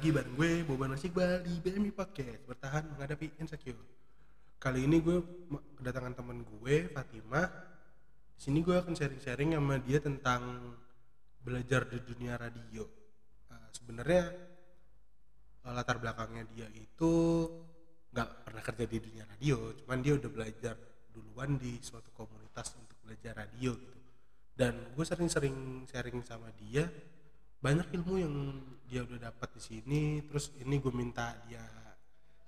lagi bareng gue Boban Iqbal di BMI Podcast bertahan menghadapi insecure. Kali ini gue kedatangan temen gue Fatimah. Sini gue akan sharing-sharing sama dia tentang belajar di dunia radio. Uh, Sebenarnya uh, latar belakangnya dia itu nggak pernah kerja di dunia radio, cuman dia udah belajar duluan di suatu komunitas untuk belajar radio gitu. Dan gue sering-sering sharing sama dia banyak ilmu yang dia udah dapat di sini terus ini gue minta dia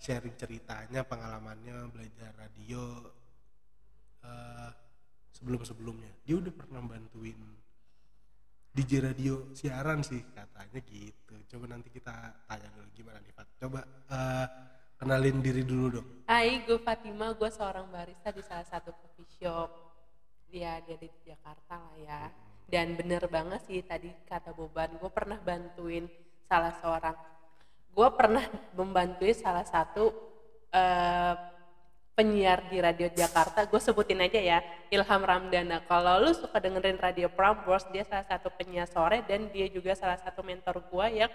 sharing ceritanya pengalamannya belajar radio sebelum sebelumnya dia udah pernah bantuin DJ radio siaran sih katanya gitu. Coba nanti kita tanya dulu gimana nih Fat? Coba eh, kenalin diri dulu dong. Hai, gue Fatima, gue seorang barista di salah satu coffee shop. Dia dia di Jakarta lah ya. Dan bener banget sih tadi kata Boban, gue pernah bantuin salah seorang, gue pernah membantuin salah satu eh, penyiar di radio Jakarta. Gue sebutin aja ya, Ilham Ramdana. Kalau lu suka dengerin radio Prambors, dia salah satu penyiar sore dan dia juga salah satu mentor gue yang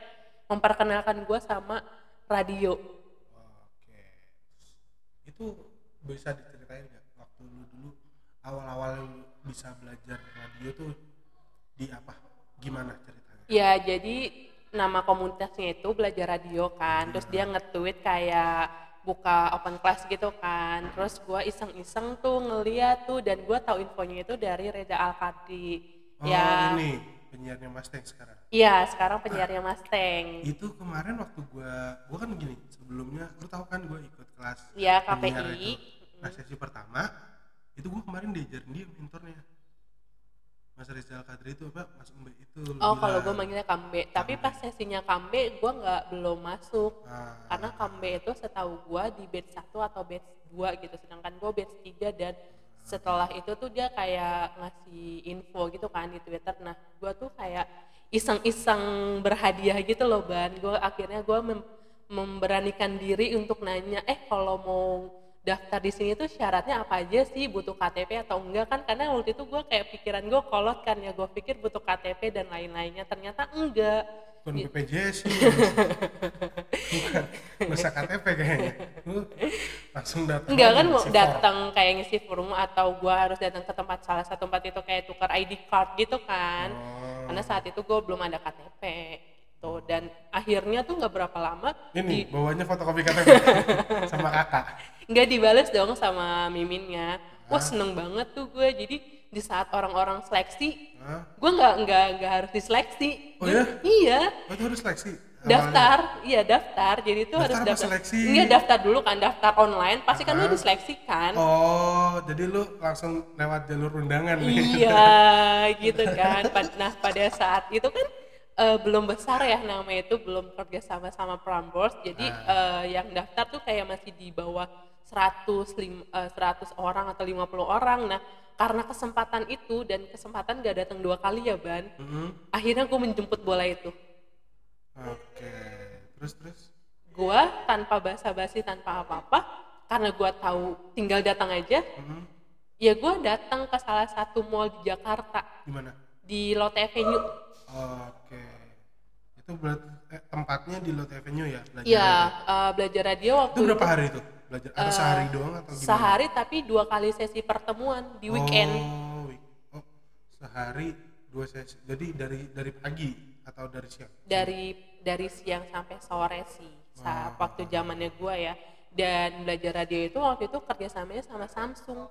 memperkenalkan gue sama radio. oke itu bisa diceritain nggak waktu lu dulu awal-awal bisa belajar radio tuh di apa gimana ceritanya Ya, jadi nama komunitasnya itu belajar radio kan. Terus dia nge-tweet kayak buka open class gitu kan. Terus gua iseng-iseng tuh ngeliat tuh dan gua tahu infonya itu dari Reza Alkadri. oh ya, ini penyiarnya Mas Teng sekarang iya sekarang penyiarnya Mas Teng. itu kemarin waktu gua gua kan gini sebelumnya lu tahu kan gua ikut kelas Iya, penyiar KPI. itu. nah sesi pertama itu gua kemarin diajarin dia mentornya Mas Rizal Kadri itu apa Mas Umbe itu Oh, kalau gue manggilnya Kambe. Tapi pas sesinya Kambe, gue nggak belum masuk. Ah, Karena Kambe itu setahu gue di batch 1 atau batch 2 gitu. Sedangkan gue batch 3 dan setelah itu tuh dia kayak ngasih info gitu kan di Twitter. Nah, gue tuh kayak iseng-iseng berhadiah gitu loh, Ban. Gue akhirnya gue memberanikan diri untuk nanya, eh kalau mau daftar di sini tuh syaratnya apa aja sih? Butuh KTP atau enggak? Kan karena waktu itu gue kayak pikiran gue kolot kan ya. Gue pikir butuh KTP dan lain-lainnya. Ternyata enggak. Bukan BPJS sih. Bukan. Masa KTP kayaknya. Lu langsung datang enggak kan mau datang kayak ngisi form atau gue harus datang ke tempat salah satu tempat itu kayak tukar ID card gitu kan. Oh. karena saat itu gue belum ada KTP gitu. Dan akhirnya tuh nggak berapa lama ini bawanya fotokopi KTP sama kakak nggak dibales dong sama miminnya. Wah seneng banget tuh gue. Jadi di saat orang-orang seleksi Hah? gue nggak nggak nggak harus diseleksi. Oh ya? iya. Oh, itu harus seleksi? Awalnya. daftar iya daftar. Jadi itu harus Daftar seleksi? enggak daftar dulu kan daftar online. Pasti kan lu diseleksi kan oh jadi lu langsung lewat jalur undangan nih. Iya gitu kan. Nah pada saat itu kan eh, belum besar ya nama itu belum kerja sama sama Prambors. Jadi Ah. eh, yang daftar tuh kayak masih di bawah 100 lim- eh, 100 orang atau 50 orang. Nah karena kesempatan itu dan kesempatan gak datang dua kali ya ban. Mhm. akhirnya gue menjemput bola itu. Oke terus terus? Gua tanpa basa-basi tanpa apa-apa karena gua tahu tinggal datang aja Mhm. ya gua datang ke salah satu mall di Jakarta. Di mana? Di Lotte Avenue. Oke. Itu berarti eh, tempatnya di Lotte Avenue ya? Belajar ya radio. eh, belajar radio waktu itu berapa itu. hari itu belajar atau sehari doang atau gimana sehari tapi dua kali sesi pertemuan di weekend Oh, oh, sehari dua sesi. Jadi dari dari pagi atau dari siang? dari dari siang sampai sore sih saat waktu zamannya gua ya dan belajar radio itu waktu itu kerjasamanya sama Samsung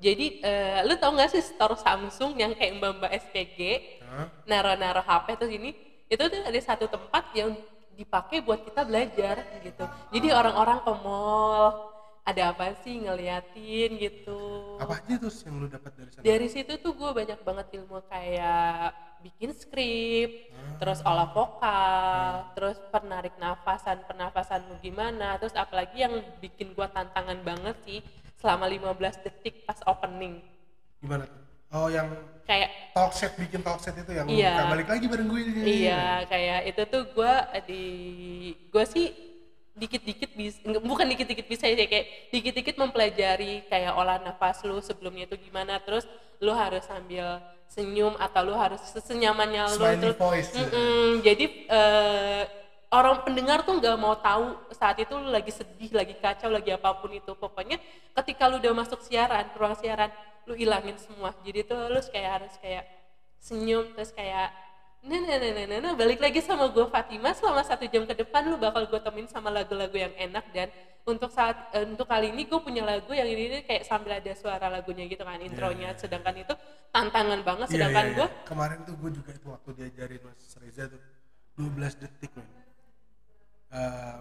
jadi eh, lu tau gak sih store Samsung yang kayak mbak-mbak SPG Hah? naro-naro HP terus ini itu tuh ada satu tempat yang dipakai buat kita belajar gitu. Jadi orang-orang ke mall ada apa sih ngeliatin gitu. Apa aja tuh yang lu dapat dari sana? dari situ tuh gue banyak banget ilmu kayak bikin skrip terus olah vokal terus penarik nafasan pernafasan lu gimana terus apalagi yang bikin gue tantangan banget sih selama 15 detik pas opening. Gimana tuh? Oh, yang kayak talk set bikin talk set itu yang Iya. balik lagi bareng gue ini. Iya, kayak itu tuh gue di gue sih dikit-dikit bisa bukan dikit-dikit bisa ya kayak dikit-dikit mempelajari kayak olah nafas lu sebelumnya itu gimana terus lu harus sambil senyum atau lu harus sesenyamannya lu Smiley terus voice, ya. Mm-mm, jadi eh, orang pendengar tuh nggak mau tahu saat itu lu lagi sedih lagi kacau lagi apa pun itu pokoknya ketika lu udah masuk siaran ruang siaran lu ilangin semua jadi tuh lu kayak harus kayak senyum terus kayak nah nah nah nah, nah, nah, balik lagi sama gue Fatima selama satu jam ke depan lu bakal gue temenin sama lagu-lagu yang enak dan untuk saat eh, untuk kali ini gue punya lagu yang ini, ini kayak sambil ada suara lagunya gitu kan intronya sedangkan itu tantangan banget Iya, sedangkan iya, gue iya. kemarin tuh gue juga itu waktu diajarin Mas Reza tuh 12 detik men Eh,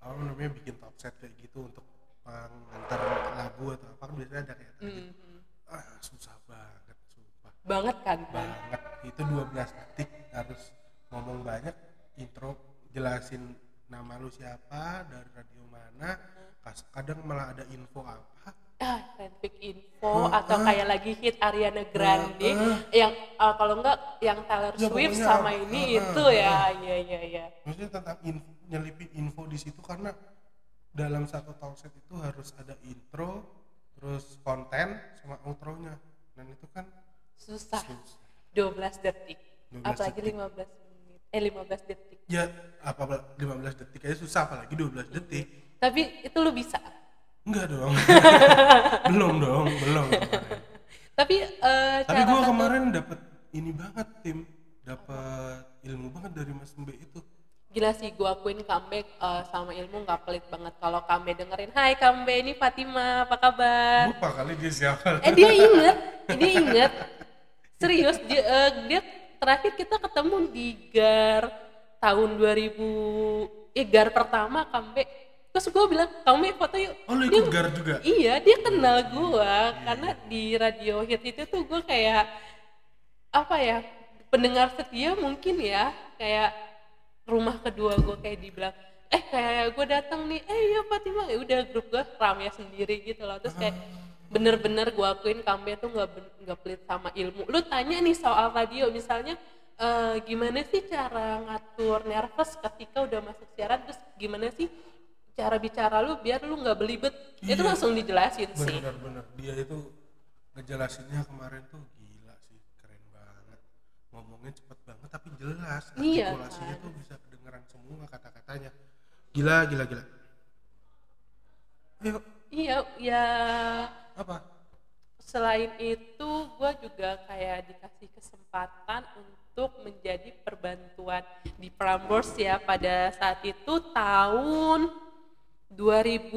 apa namanya bikin top set kayak gitu untuk pengantar lagu atau apa kan biasanya ada kayak tadi. Mhm. Ah susah banget sumpah. Banget kan? Banget. Itu 12 detik harus ngomong banyak. Intro jelasin nama lu siapa dari radio mana. Kas- kadang malah ada info apa. Ah fanfic info Ah, atau ah. kayak lagi hit Ariana Grande Ah, ah. yang ah, kalau enggak yang Taylor Ya, Swift sama apa- ini ah, itu ah, ya. Iya iya iya. Maksudnya tentang info, nyelipin info di situ karena dalam satu talkset itu harus ada intro terus konten sama outronya. Dan itu kan susah. Susah 12 detik. 12 apalagi detik. 15 menit. Eh 15 detik. Ya apa 15 detik aja susah apalagi 12 detik. Tapi itu lu bisa? Enggak dong. Belum dong belum kemarin. tapi eh, tapi gua kemarin dapet ini banget tim. Dapat ilmu banget dari Mas Mbe itu gila sih gua akuin comeback eh, sama ilmu nggak pelit banget. Kalau Kambe dengerin Hai Kambe ini Fatima apa kabar? Lupa kali dia siapa. Eh dia inget dia inget. Serius dia, eh, dia terakhir kita ketemu di gar tahun 2000 eh gar pertama Kambe. Terus gue bilang Kambe foto yuk. Oh lu Dia- ikut gar juga? Iya, dia kenal gua karena di radio hit itu tuh gua kayak apa ya pendengar setia mungkin ya. Kayak rumah kedua gua kayak dibilang eh kayak gue datang nih eh ya Fatima ya udah grup gua rame sendiri gitu loh. Terus kayak bener-bener gua akuin Kambe tuh nggak nggak pelit sama ilmu. Lu tanya nih soal radio misalnya eh, gimana sih cara ngatur nervous ketika udah masuk siaran? Terus gimana sih cara bicara lu biar lu nggak belibet? Itu Iya. langsung dijelasin sih. Bener-bener dia itu ngejelasinnya kemarin tuh gila sih keren banget. Ngomongnya cepet tapi jelas. Iya, artikulasinya kan. tuh bisa kedengeran semua kata-katanya. Gila gila gila. Ayo. Iya ya. Apa? Selain itu gue juga kayak dikasih kesempatan untuk menjadi perbantuan di Prambors ya pada saat itu tahun 2000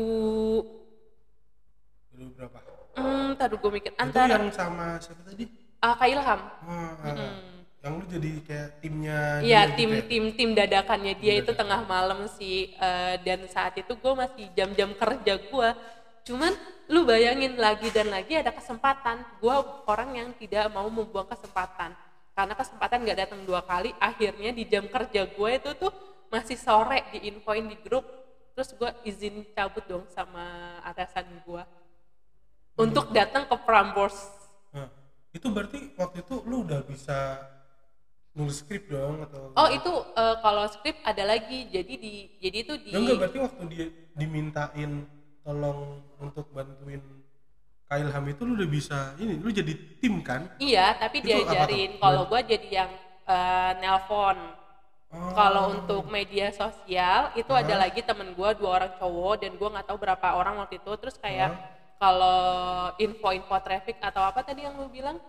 dulu berapa? Hmm, tadi gue mikir. Itu antara yang sama siapa tadi? Ah, Kak Ilham Wah, ah, yang lu jadi kayak timnya Iya tim gitu ya? tim tim dadakannya dia itu dadakan. tengah malam sih Eh, dan saat itu gue masih jam-jam kerja gue cuman lu bayangin lagi dan lagi ada kesempatan. Gue orang yang tidak mau membuang kesempatan. Karena kesempatan nggak datang dua kali akhirnya di jam kerja gue itu tuh masih sore diinfoin di grup. Terus gue izin cabut dong sama atasan gue untuk datang ke Prambors. Nah, itu berarti waktu itu lu udah bisa nulis skrip dong atau Oh itu eh, kalau skrip ada lagi jadi di jadi itu di Ya enggak berarti waktu dia dimintain tolong untuk bantuin Kak Ilham itu lu udah bisa ini lu jadi tim kan? iya tapi Itu diajarin. kalau gue jadi yang eh, nelpon. Oh, kalau untuk media sosial itu ada Hah? lagi temen gue dua orang cowok dan gue nggak tahu berapa orang waktu itu. Terus kayak Hah? kalau info-info traffic atau apa tadi yang lu bilang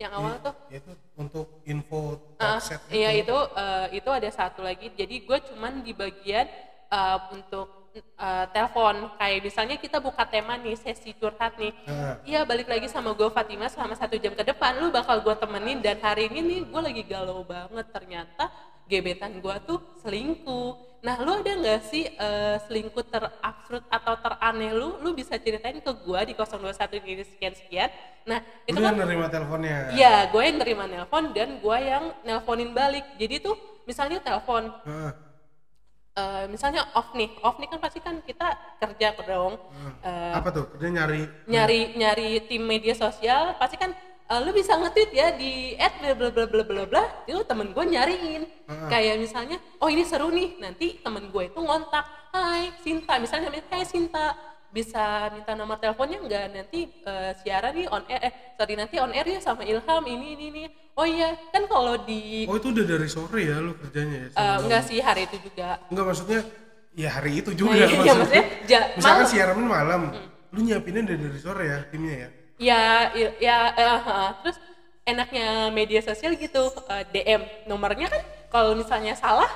yang awal tuh itu untuk info Ah, talk set iya itu eh, itu ada satu lagi. Jadi gue cuman di bagian eh, untuk eh, telepon. Kayak misalnya kita buka tema nih sesi curhat nih. Nah, Iya balik lagi sama gue Fatima selama satu jam ke depan. Lu bakal gue temenin dan hari ini nih gue lagi galau banget ternyata gebetan gue tuh selingkuh. Nah lu ada nggak sih eh, selingkuh terabsurd atau teraneh lu? Lu bisa ceritain ke gue di 021 ini sekian sekian. Nah itu lu kan yang nerima teleponnya. Iya, gue yang nerima nelpon dan gue yang nelponin balik. Jadi tuh misalnya telepon, Heeh. eh, misalnya off nih, off nih kan pasti kan kita kerja dong, Eh, apa tuh? Dia nyari nyari nyari tim media sosial, pasti kan eh, lu bisa nge-tweet ya di at bla bla bla bla bla bla, itu temen gue nyariin. Heeh. Kayak misalnya, oh ini seru nih, nanti temen gue itu ngontak, Hai Sinta, misalnya Hai Sinta, bisa minta nomor teleponnya nggak nanti eh, siaran nih on air eh sorry nanti on air ya sama Ilham ini ini ini oh iya kan kalau di Oh itu udah dari sore ya lu kerjanya ya? eh, Sebelum- enggak sih hari itu juga Enggak maksudnya ya hari itu Nah, juga iya, maksudnya. maksudnya ja- Misalkan malam. Hmm. siaran malam, lu nyiapinnya dari, dari sore ya timnya ya? Ya ya, eh, terus enaknya media sosial gitu eh, DM nomornya kan kalau misalnya salah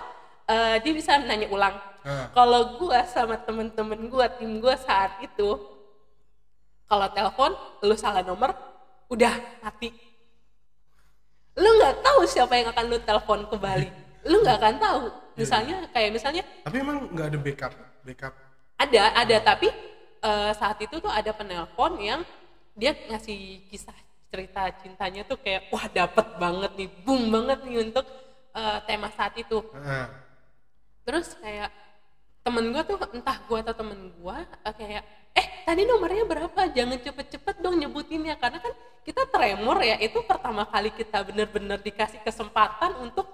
eh, dia bisa nanya ulang. Nah, kalau gua sama temen-temen gua tim gua saat itu kalau telepon lu salah nomor udah mati. Lu nggak tahu siapa yang akan lu telepon kembali lu nggak akan tahu. Misalnya kayak misalnya tapi emang nggak ada backup, backup. ada ada. Tapi eh, saat itu tuh ada penelpon yang dia ngasih kisah cerita cintanya tuh kayak wah dapet banget nih boom banget nih untuk eh, tema saat itu. Terus kayak temen gue tuh entah gue atau temen gue kayak eh tadi nomornya berapa? Jangan cepet-cepet dong nyebutinnya. Karena kan kita tremor ya itu pertama kali kita bener-bener dikasih kesempatan untuk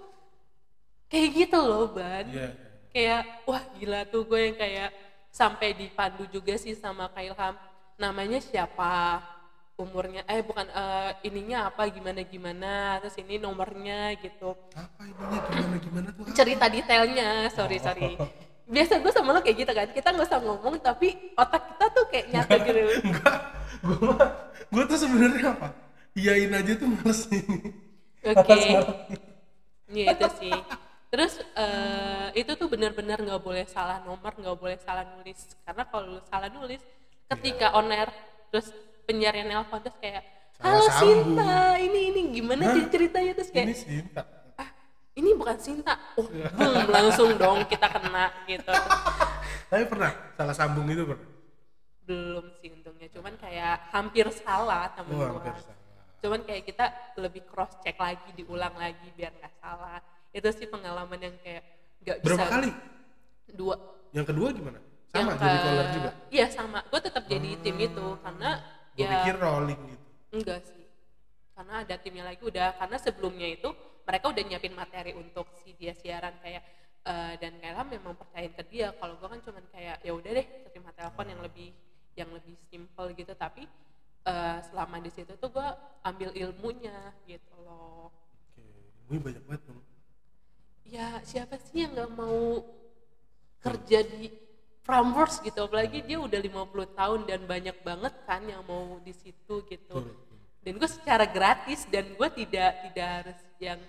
kayak gitu loh ban. Iya. kayak wah gila tuh gue yang kayak sampai dipandu juga sih sama Kak Ilham namanya siapa umurnya eh bukan eh, ininya apa gimana gimana terus ini nomornya gitu Apa ininya gimana gimana tuh? apa? cerita detailnya sorry sorry biasa gue sama lo kayak gitu kan kita nggak usah ngomong tapi otak kita tuh kayak nyata gitu Enggak, gue mah, gue tuh sebenarnya apa? Iyain aja tuh males nih. oke Iya itu sih terus eh, itu tuh benar-benar nggak boleh salah nomor nggak boleh salah nulis karena kalau salah nulis ketika on air terus penyiarnya nelpon terus kayak Salah halo sambung." Sinta ini ini gimana Hah? sih ceritanya terus kayak Ini Sinta. ah ini bukan Sinta oh boom, langsung dong kita kena gitu Tapi pernah salah sambung itu pernah? belum sih untungnya cuman kayak hampir salah temen Oh, hampir salah. cuman kayak kita lebih cross check lagi diulang lagi biar nggak salah itu sih pengalaman yang kayak nggak bisa Berapa kali? dua Yang kedua gimana? Sama Yang jadi caller juga. iya sama gue tetap jadi tim itu karena Gue ya pikir rolling gitu. enggak sih karena ada timnya lagi udah karena sebelumnya itu mereka udah nyiapin materi untuk si dia siaran kayak eh, dan Kayla memang percayain ke dia kalau gue kan cuman kayak ya udah deh terima telepon yang lebih yang lebih simple gitu tapi eh, selama di situ tuh gue ambil ilmunya gitu loh Oke, ini banyak banget dong. ya siapa sih yang nggak mau kerja di Framworks gitu apalagi dia udah 50 tahun dan banyak banget kan yang mau di situ gitu. Dan gue secara gratis dan gue tidak tidak harus yang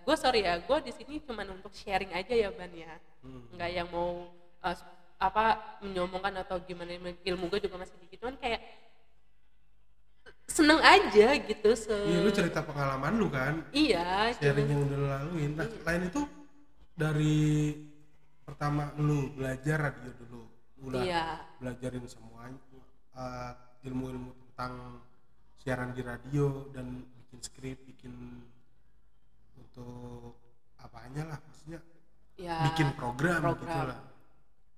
gue sorry ya gue di sini cuma untuk sharing aja ya ban ya. Hmm. nggak yang mau eh, apa menyombongkan atau gimana ilmu gue juga masih dikit cuman kayak seneng aja gitu se Iya, lu cerita pengalaman lu kan, iya sharing yang udah lu laluin. Nah, lain itu dari pertama lu belajar radio dulu, udah iya belajarin semuanya uh, ilmu-ilmu tentang siaran di radio dan bikin skrip, bikin untuk apanya lah, maksudnya ya bikin program, program. gitu lah.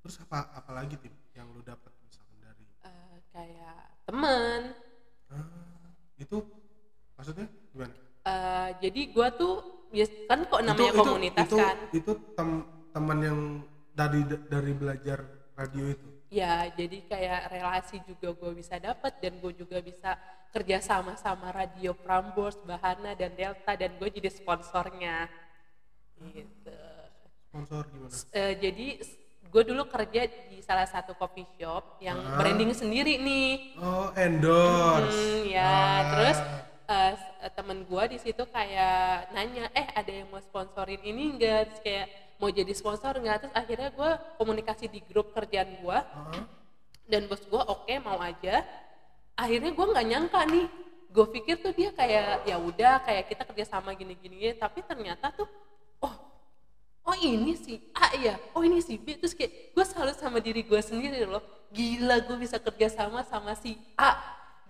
Terus apa apa lagi tim yang lu dapat misalkan dari eh, kayak temen ah, itu maksudnya gimana? Eh, jadi gue tuh bias kan kok namanya itu, komunitas itu, kan itu tem- teman yang dari dari belajar radio itu? Ya jadi kayak relasi juga gue bisa dapat dan gue juga bisa kerja sama sama radio Prambors, Bahana dan Delta dan gue jadi sponsornya. Gitu. Sponsor gimana? Eh, jadi gue dulu kerja di salah satu coffee shop yang Ah. branding sendiri nih. Oh endorse. Hmm, ya Ah. terus eh, temen gue di situ kayak nanya eh ada yang mau sponsorin ini enggak terus kayak mau jadi sponsor enggak terus akhirnya gue komunikasi di grup kerjaan gue Ah, dan bos gue oke mau aja. Akhirnya gue nggak nyangka nih. Gue pikir tuh dia kayak ya udah kayak kita kerjasama gini-gini. Tapi ternyata tuh oh oh ini si A ya oh ini si B. Terus kayak gue salut sama diri gue sendiri loh. Gila gue bisa kerjasama sama si A.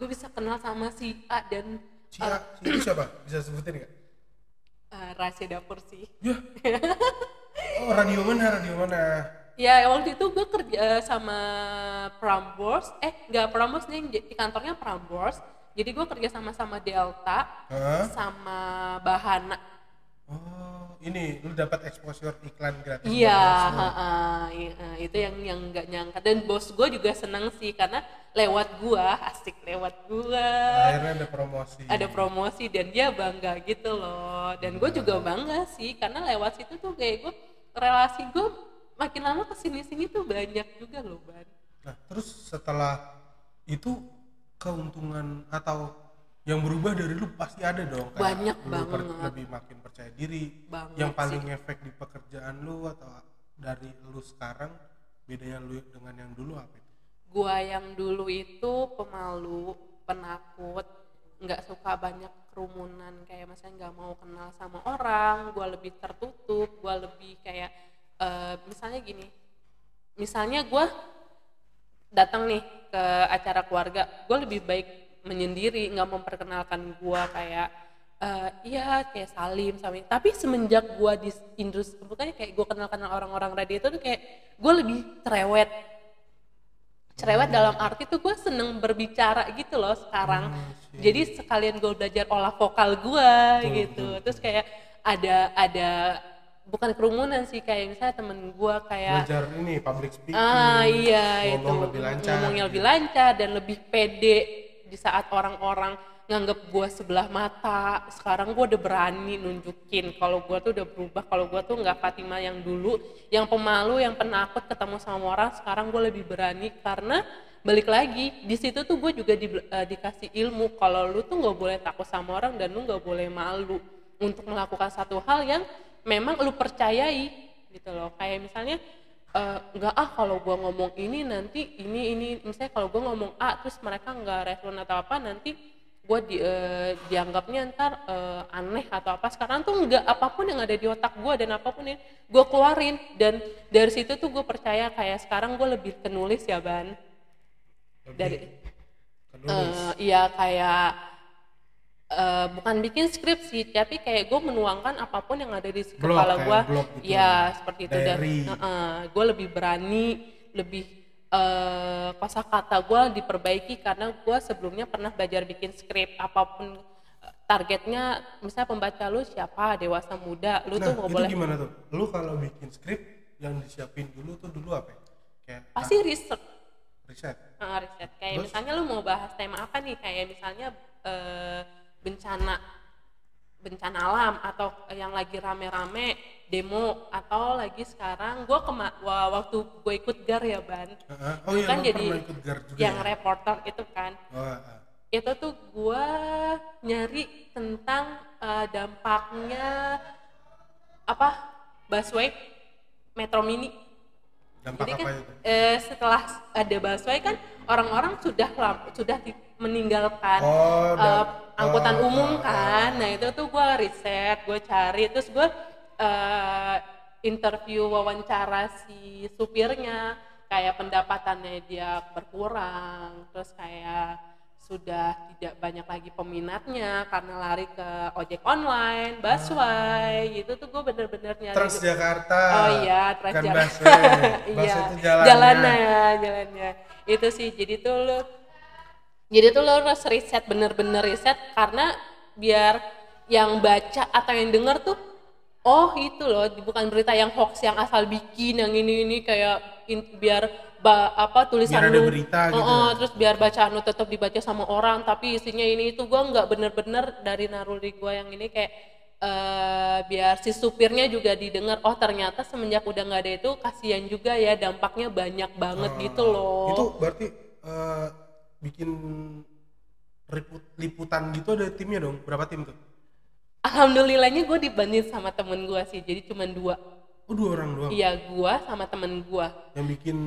Gue bisa kenal sama si A dan si A, si itu siapa? Bisa sebutin nggak? Eh, rahasia dapur sih. Ya oh radio mana radio mana Ya waktu itu gue kerja sama Prambors, eh nggak Prambors nih di kantornya Prambors. Jadi gue kerja sama sama Delta, Hah? sama Bahana. oh ini lu dapat exposure iklan gratis Iya, iya, itu yang yang nggak nyangka. Dan bos gue juga seneng sih karena lewat gua asik lewat gua akhirnya ada promosi ada promosi dan dia bangga gitu loh dan gue juga bangga sih karena lewat situ tuh kayak gue relasi gue makin lama ke sini sini tuh banyak juga loh ban. Nah terus setelah itu keuntungan atau yang berubah dari lu pasti ada dong kayak Banyak lu per- banget. lebih makin percaya diri Banget yang paling efek di pekerjaan lu atau dari lu sekarang bedanya lu dengan yang dulu apa itu? Gua yang dulu itu pemalu penakut nggak suka banyak kerumunan kayak misalnya nggak mau kenal sama orang gua lebih tertutup gua lebih kayak eh, misalnya gini misalnya gua datang nih ke acara keluarga gue lebih baik menyendiri nggak memperkenalkan gua kayak eh, iya kayak salim salim. Tapi semenjak gua di industri bukannya kayak gue kenal kenal orang-orang radio itu tuh kayak gue lebih cerewet cerewet dalam arti tuh gue seneng berbicara gitu loh sekarang. Jadi sekalian gue belajar olah vokal gue gitu. terus kayak ada ada bukan kerumunan sih kayak misalnya temen gue kayak belajar ini public speaking ah iya itu ngomong lebih lancar ngomongnya lebih lancar dan lebih pede di saat orang-orang nganggep gue sebelah mata. Sekarang gue udah berani nunjukin kalau gue tuh udah berubah kalau gue tuh nggak Fatima yang dulu yang pemalu yang penakut ketemu sama orang. Sekarang gue lebih berani karena balik lagi di situ tuh gue juga di- eh, dikasih ilmu kalau lu tuh nggak boleh takut sama orang dan lu nggak boleh malu untuk melakukan satu hal yang memang lu percayai gitu loh. Kayak misalnya eh, nggak ah kalau gua ngomong ini nanti ini ini. Misalnya kalau gua ngomong A terus mereka nggak respon atau apa nanti gua di, eh, dianggapnya ntar eh, aneh atau apa sekarang tuh nggak apa pun yang ada di otak gua dan apa pun yang gua keluarin dan dari situ tuh gue percaya kayak sekarang gue lebih kenulis ya ban Lebih dari kenulis. Eh, iya kayak eh, bukan bikin skrip sih tapi kayak gue menuangkan apa pun yang ada di kepala gue gitu. ya seperti itu dan Diary. gue lebih berani lebih eh kosakata gue diperbaiki karena gue sebelumnya pernah belajar bikin skrip apa pun targetnya misalnya pembaca lu siapa dewasa muda lu nah tuh nggak itu boleh gimana tuh? Lu kalau bikin skrip yang disiapin dulu tuh dulu apa ya? kayak pasti riset. Riset? Ah, riset. Kayak Terus? misalnya lu mau bahas tema apa nih? Kayak misalnya eh, bencana bencana alam atau yang lagi rame-rame demo atau lagi sekarang gue kema wa- waktu gue ikut gar ya ban Heeh. oh iya kan jadi pernah ikut GAR juga yang ya? reporter itu kan oh, ah. itu tuh gue nyari tentang eh, dampaknya apa busway metro mini dampak jadi kan itu eh, setelah ada busway kan orang-orang sudah sudah meninggalkan Oh, dam- angkutan oh, umum oh, kan. Nah itu tuh gue riset, gue cari, terus gue eh, interview wawancara si supirnya, kayak pendapatannya dia berkurang, terus kayak sudah tidak banyak lagi peminatnya karena lari ke ojek online, busway, itu tuh gue bener-bener nyari. Transjakarta Oh iya, bukan Transjakarta. busway. Bus Iya, itu jalannya. jalannya, jalannya. Itu sih, jadi tuh lu, jadi tuh lu harus riset, bener-bener riset karena biar yang baca atau yang denger tuh, oh itu loh, bukan berita yang hoax yang asal bikin yang ini ini kayak in- biar ba- apa tulisan Biar ada lu, berita gitu. Oh, oh, terus biar bacaan lu tetap dibaca sama orang, tapi isinya ini itu gua nggak bener-bener dari naruli gua yang ini kayak eh biar si supirnya juga didengar oh ternyata semenjak udah nggak ada itu kasihan juga ya dampaknya banyak banget gitu loh. itu berarti eh, bikin riput, liputan gitu ada timnya dong? Berapa tim tuh alhamdulillahnya gue dibanding sama temen gue sih jadi cuma dua. Oh dua orang doang? Iya gue sama temen gue yang bikin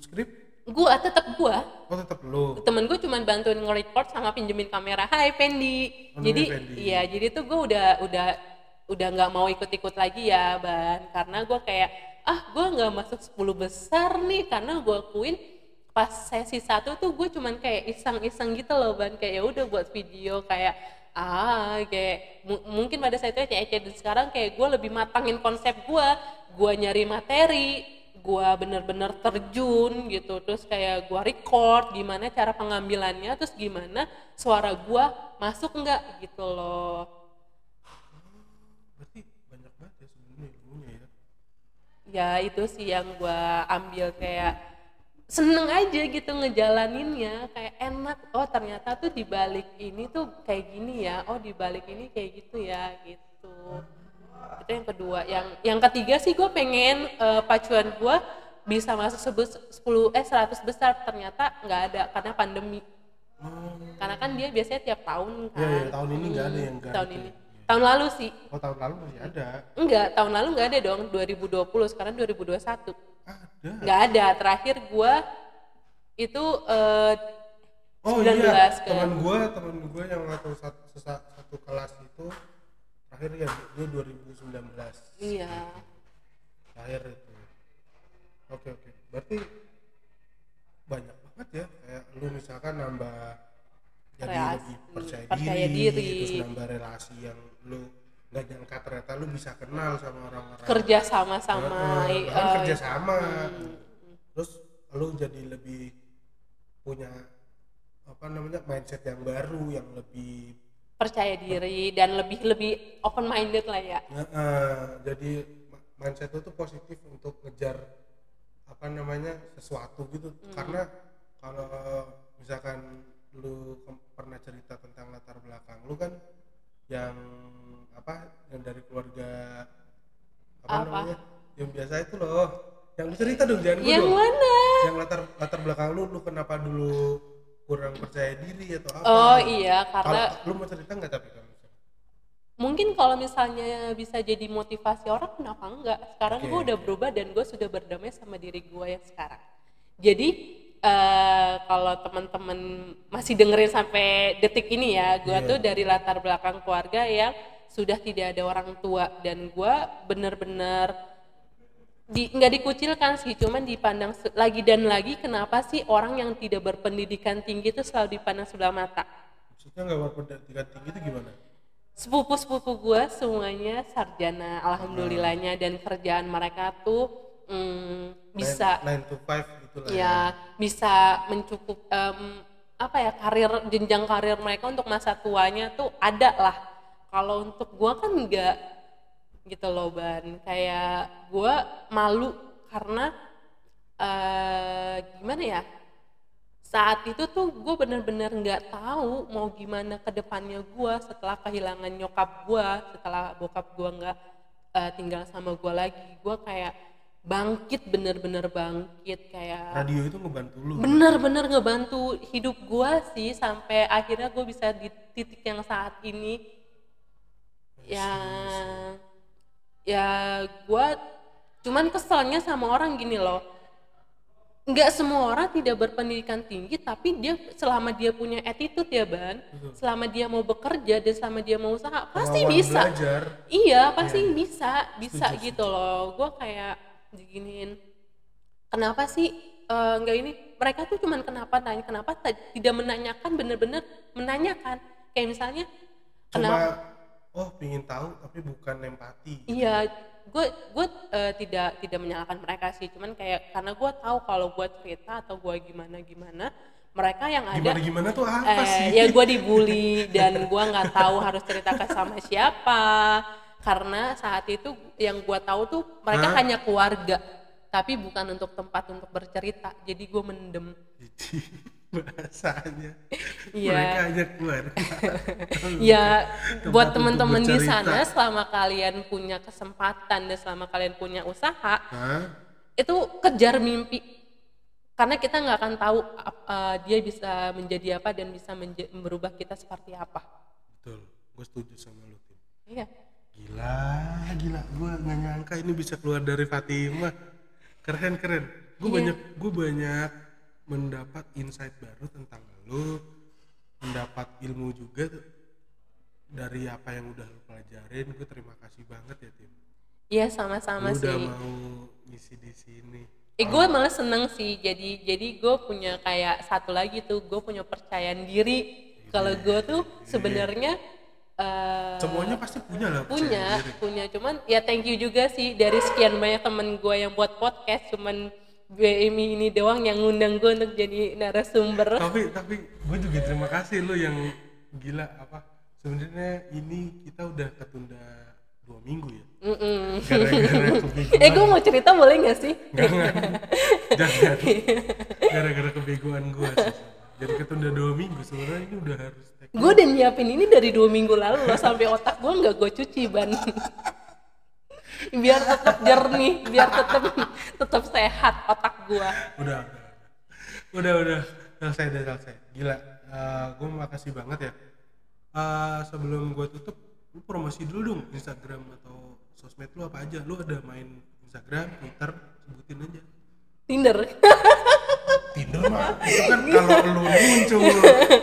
skrip? Gue tetap gue oh tetap lo temen gue cuma bantuin nge-record sama pinjemin kamera. Hai Fendi. Oh, jadi iya jadi tuh gue udah udah udah nggak mau ikut-ikut lagi ya ban. Karena gue kayak ah gue nggak masuk 10 besar nih. Karena gue akuin pas sesi satu tuh gue cuman kayak iseng-iseng gitu loh ban. Kayak ya udah buat video kayak ah kayak mu- mungkin pada saat itu cece dan sekarang kayak gue lebih matangin konsep gue gue nyari materi gue bener-bener terjun gitu. Terus kayak gue record gimana cara pengambilannya terus gimana suara gue masuk nggak gitu loh. Berarti banyak banget ya ilmunya ya. Ya itu sih yang gue ambil kayak seneng aja gitu ngejalaninnya kayak enak oh ternyata tuh dibalik ini tuh kayak gini ya oh dibalik ini kayak gitu ya gitu. Itu yang kedua. Yang yang ketiga sih gue pengen eh, pacuan gue bisa masuk sebut 10 eh 100 besar. Ternyata nggak ada karena pandemi. Karena kan dia biasanya tiap tahun kan Iya, iya, tahun ini nggak ada yang nggak tahun ada. ini tahun lalu sih. Oh tahun lalu masih ada. enggak tahun lalu nggak ada dong. 2020 sekarang 2021 Ada. nggak ada. Terakhir gua itu eh, Oh 19 iya, ke- teman gua, teman gua yang satu, satu, satu kelas itu terakhir ya dia 2019 iya. Terakhir itu. Oke oke, berarti banyak banget ya. Kayak lu misalkan nambah jadi Relasi, lebih percaya, percaya diri, diri. terus nambah relasi yang lu nggak nyangka ternyata lu bisa kenal sama orang-orang. Kerja sama-sama bahkan eh, kerja sama. Hmm. terus lu jadi lebih punya apa namanya mindset yang baru yang lebih percaya diri dan lebih lebih open minded lah ya. Eh, jadi mindset tuh positif untuk ngejar apa namanya sesuatu gitu. Karena kalau misalkan lu pernah cerita tentang latar belakang lu kan yang apa yang dari keluarga apa, Apa? namanya yang biasa itu loh. Yang lu cerita dong jangan gua yang dong. mana? Yang latar latar belakang lu lu kenapa dulu kurang percaya diri atau apa? Oh iya karena kalau lu mau cerita nggak tapi misalnya? Mungkin kalau misalnya bisa jadi motivasi orang kenapa enggak sekarang Oke, gue udah berubah dan gue sudah berdamai sama diri gue yang sekarang. Jadi eh, kalau teman-teman masih dengerin sampai detik ini ya gue Iya. tuh dari latar belakang keluarga yang sudah tidak ada orang tua. Dan gue bener-bener di nggak dikucilkan sih cuman dipandang lagi dan lagi kenapa sih orang yang tidak berpendidikan tinggi itu selalu dipandang sebelah mata. Maksudnya nggak berpendidikan tinggi itu gimana? Sepupu-sepupu gue semuanya sarjana alhamdulillahnya dan kerjaan mereka tuh mm, bisa 9 to 5 gitu lah ya bisa mencukup em, apa ya karir jenjang karir mereka untuk masa tuanya tuh ada lah. Kalau untuk gue kan enggak gitu loh ban. Kayak gue malu karena eh gimana ya saat itu tuh gue bener-bener nggak tahu mau gimana ke depannya gue setelah kehilangan nyokap gue setelah bokap gue nggak eh, tinggal sama gue lagi. Gue kayak bangkit bener-bener bangkit kayak radio itu ngebantu lu bener-bener ngebantu hidup gue sih sampai akhirnya gue bisa di titik yang saat ini. Ya ya gue cuman keselnya sama orang gini loh. Nggak semua orang tidak berpendidikan tinggi tapi dia selama dia punya attitude ya ban. Selama dia mau bekerja dan selama dia mau usaha pasti Kemauan bisa. belajar. Iya pasti bisa, bisa gitu loh. Gue kayak diginiin, kenapa sih eh, nggak ini? Mereka tuh cuman kenapa tanya, kenapa tidak menanyakan bener-bener menanyakan. Kayak misalnya, cuma kenapa? oh pingin tahu tapi bukan empati Iya, gue gue eh, tidak tidak menyalahkan mereka sih. Cuman kayak karena gue tahu kalau gue cerita atau gue gimana gimana, mereka yang ada gimana gimana tuh apa eh, sih ya gue dibully dan gue nggak tahu harus cerita ke sama siapa karena saat itu yang gue tahu tuh mereka Hah? hanya keluarga tapi bukan untuk tempat untuk bercerita. Jadi gue mendem. Bahasanya Iya. mereka aja keluar ya Tempat buat teman-teman di sana selama kalian punya kesempatan dan selama kalian punya usaha Hah? itu kejar mimpi. Karena kita nggak akan tahu eh, dia bisa menjadi apa dan bisa merubah kita seperti apa. Betul. Gue setuju sama lu iya gila gila. Gue nggak nyangka ini bisa keluar dari Fatimah. Keren keren. Gue Iya. banyak gue banyak mendapat insight baru tentang lu mendapat ilmu juga tuh dari apa yang udah lu pelajarin. Gue terima kasih banget ya tim. Iya sama-sama sih udah mau ngisi di sini. Eh gue malah seneng sih, jadi jadi gue punya kayak satu lagi tuh, gue punya percayaan diri. Kalau gue tuh sebenarnya eh, semuanya pasti punya lah punya, punya. Cuman ya thank you juga sih dari sekian banyak temen gue yang buat podcast, cuman Amy ini doang yang ngundang gue untuk jadi narasumber. tapi tapi gue juga terima kasih lu yang gila apa sebenarnya ini kita udah ketunda dua minggu ya Mm-mm. gara-gara kepikiran Eh gue mau cerita boleh gak sih? jangan gara-gara kebegoan gue sih jadi ketunda dua minggu sebenarnya ini udah harus gue udah nyiapin ini dari dua minggu lalu loh sampai otak gue nggak gue cuci ban. Biar tetap jernih biar tetap tetap sehat otak gue udah. Udah udah. Selesai udah selesai. Gila. Gue makasih banget ya. Eh, sebelum gue tutup lu promosi dulu dong Instagram atau sosmed lu apa aja. Lu ada main Instagram Twitter sebutin aja Tinder. Tinder mah itu kan kalau lu muncul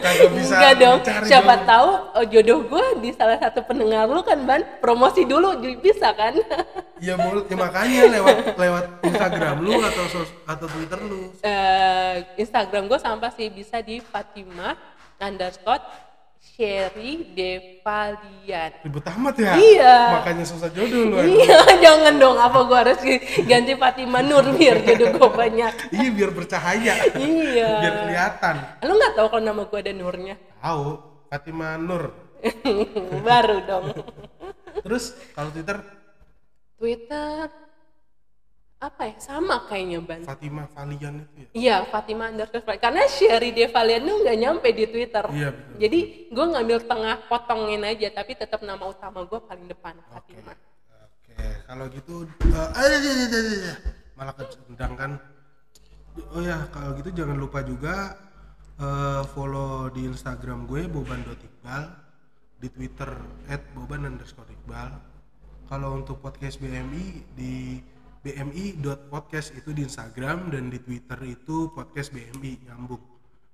kagak bisa enggak dong. siapa dong. tahu oh, jodoh gue di salah satu pendengar lu kan ban. Promosi dulu bisa kan? Ya boleh ya makanya lewat lewat Instagram lu atau sos, atau Twitter lu. Eh, Instagram gue sampah sih bisa di Fatima underscore Sherry Devalian ribet amat ya Iya. makanya susah jodoh lu Iya, jangan dong. Apa gua harus ganti Fatima Nur biar jodoh gua banyak. iya biar bercahaya Iya. biar kelihatan Lu nggak tahu kalau nama gua ada Nurnya? tahu Fatima Nur Baru dong. terus kalau Twitter Twitter apa ya? Sama kayaknya ban. Fatima Valian itu ya Iya, Fatima underscore Valian. Karena Sherry Devalian tuh nggak nyampe di Twitter. Iya, betul. Jadi gua ngambil tengah potongin aja, tapi tetap nama utama gua paling depan Fatima. Oke, kalau gitu, ayo, ayo, ayo, ayo, ayo. malah keundang kan. Oh ya, kalau gitu jangan lupa juga eh, follow di Instagram gue boban.iqbal, di Twitter @boban underscore iqbal. Kalau untuk podcast BMI di bmi.podcast itu di Instagram dan di Twitter itu podcast BMI nyambung.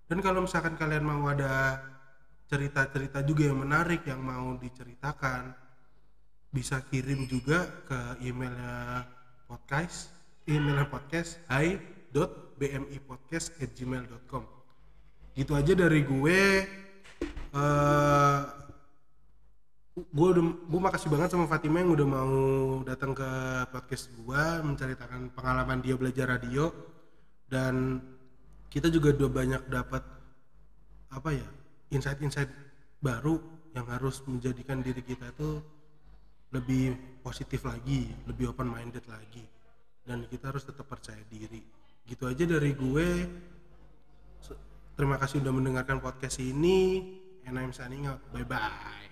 Dan kalau misalkan kalian mau ada cerita-cerita juga yang menarik yang mau diceritakan, bisa kirim juga ke emailnya podcast emailnya podcast hi.bmipodcast@gmail.com gitu aja dari gue eh gue udah gue makasih banget sama Fatima yang udah mau datang ke podcast gue menceritakan pengalaman dia belajar radio dan kita juga udah banyak dapat apa ya insight-insight baru yang harus menjadikan diri kita itu lebih positif lagi, lebih open minded lagi, dan kita harus tetap percaya diri. Gitu aja dari gue. Terima kasih udah mendengarkan podcast ini. And I'm signing out. Bye bye.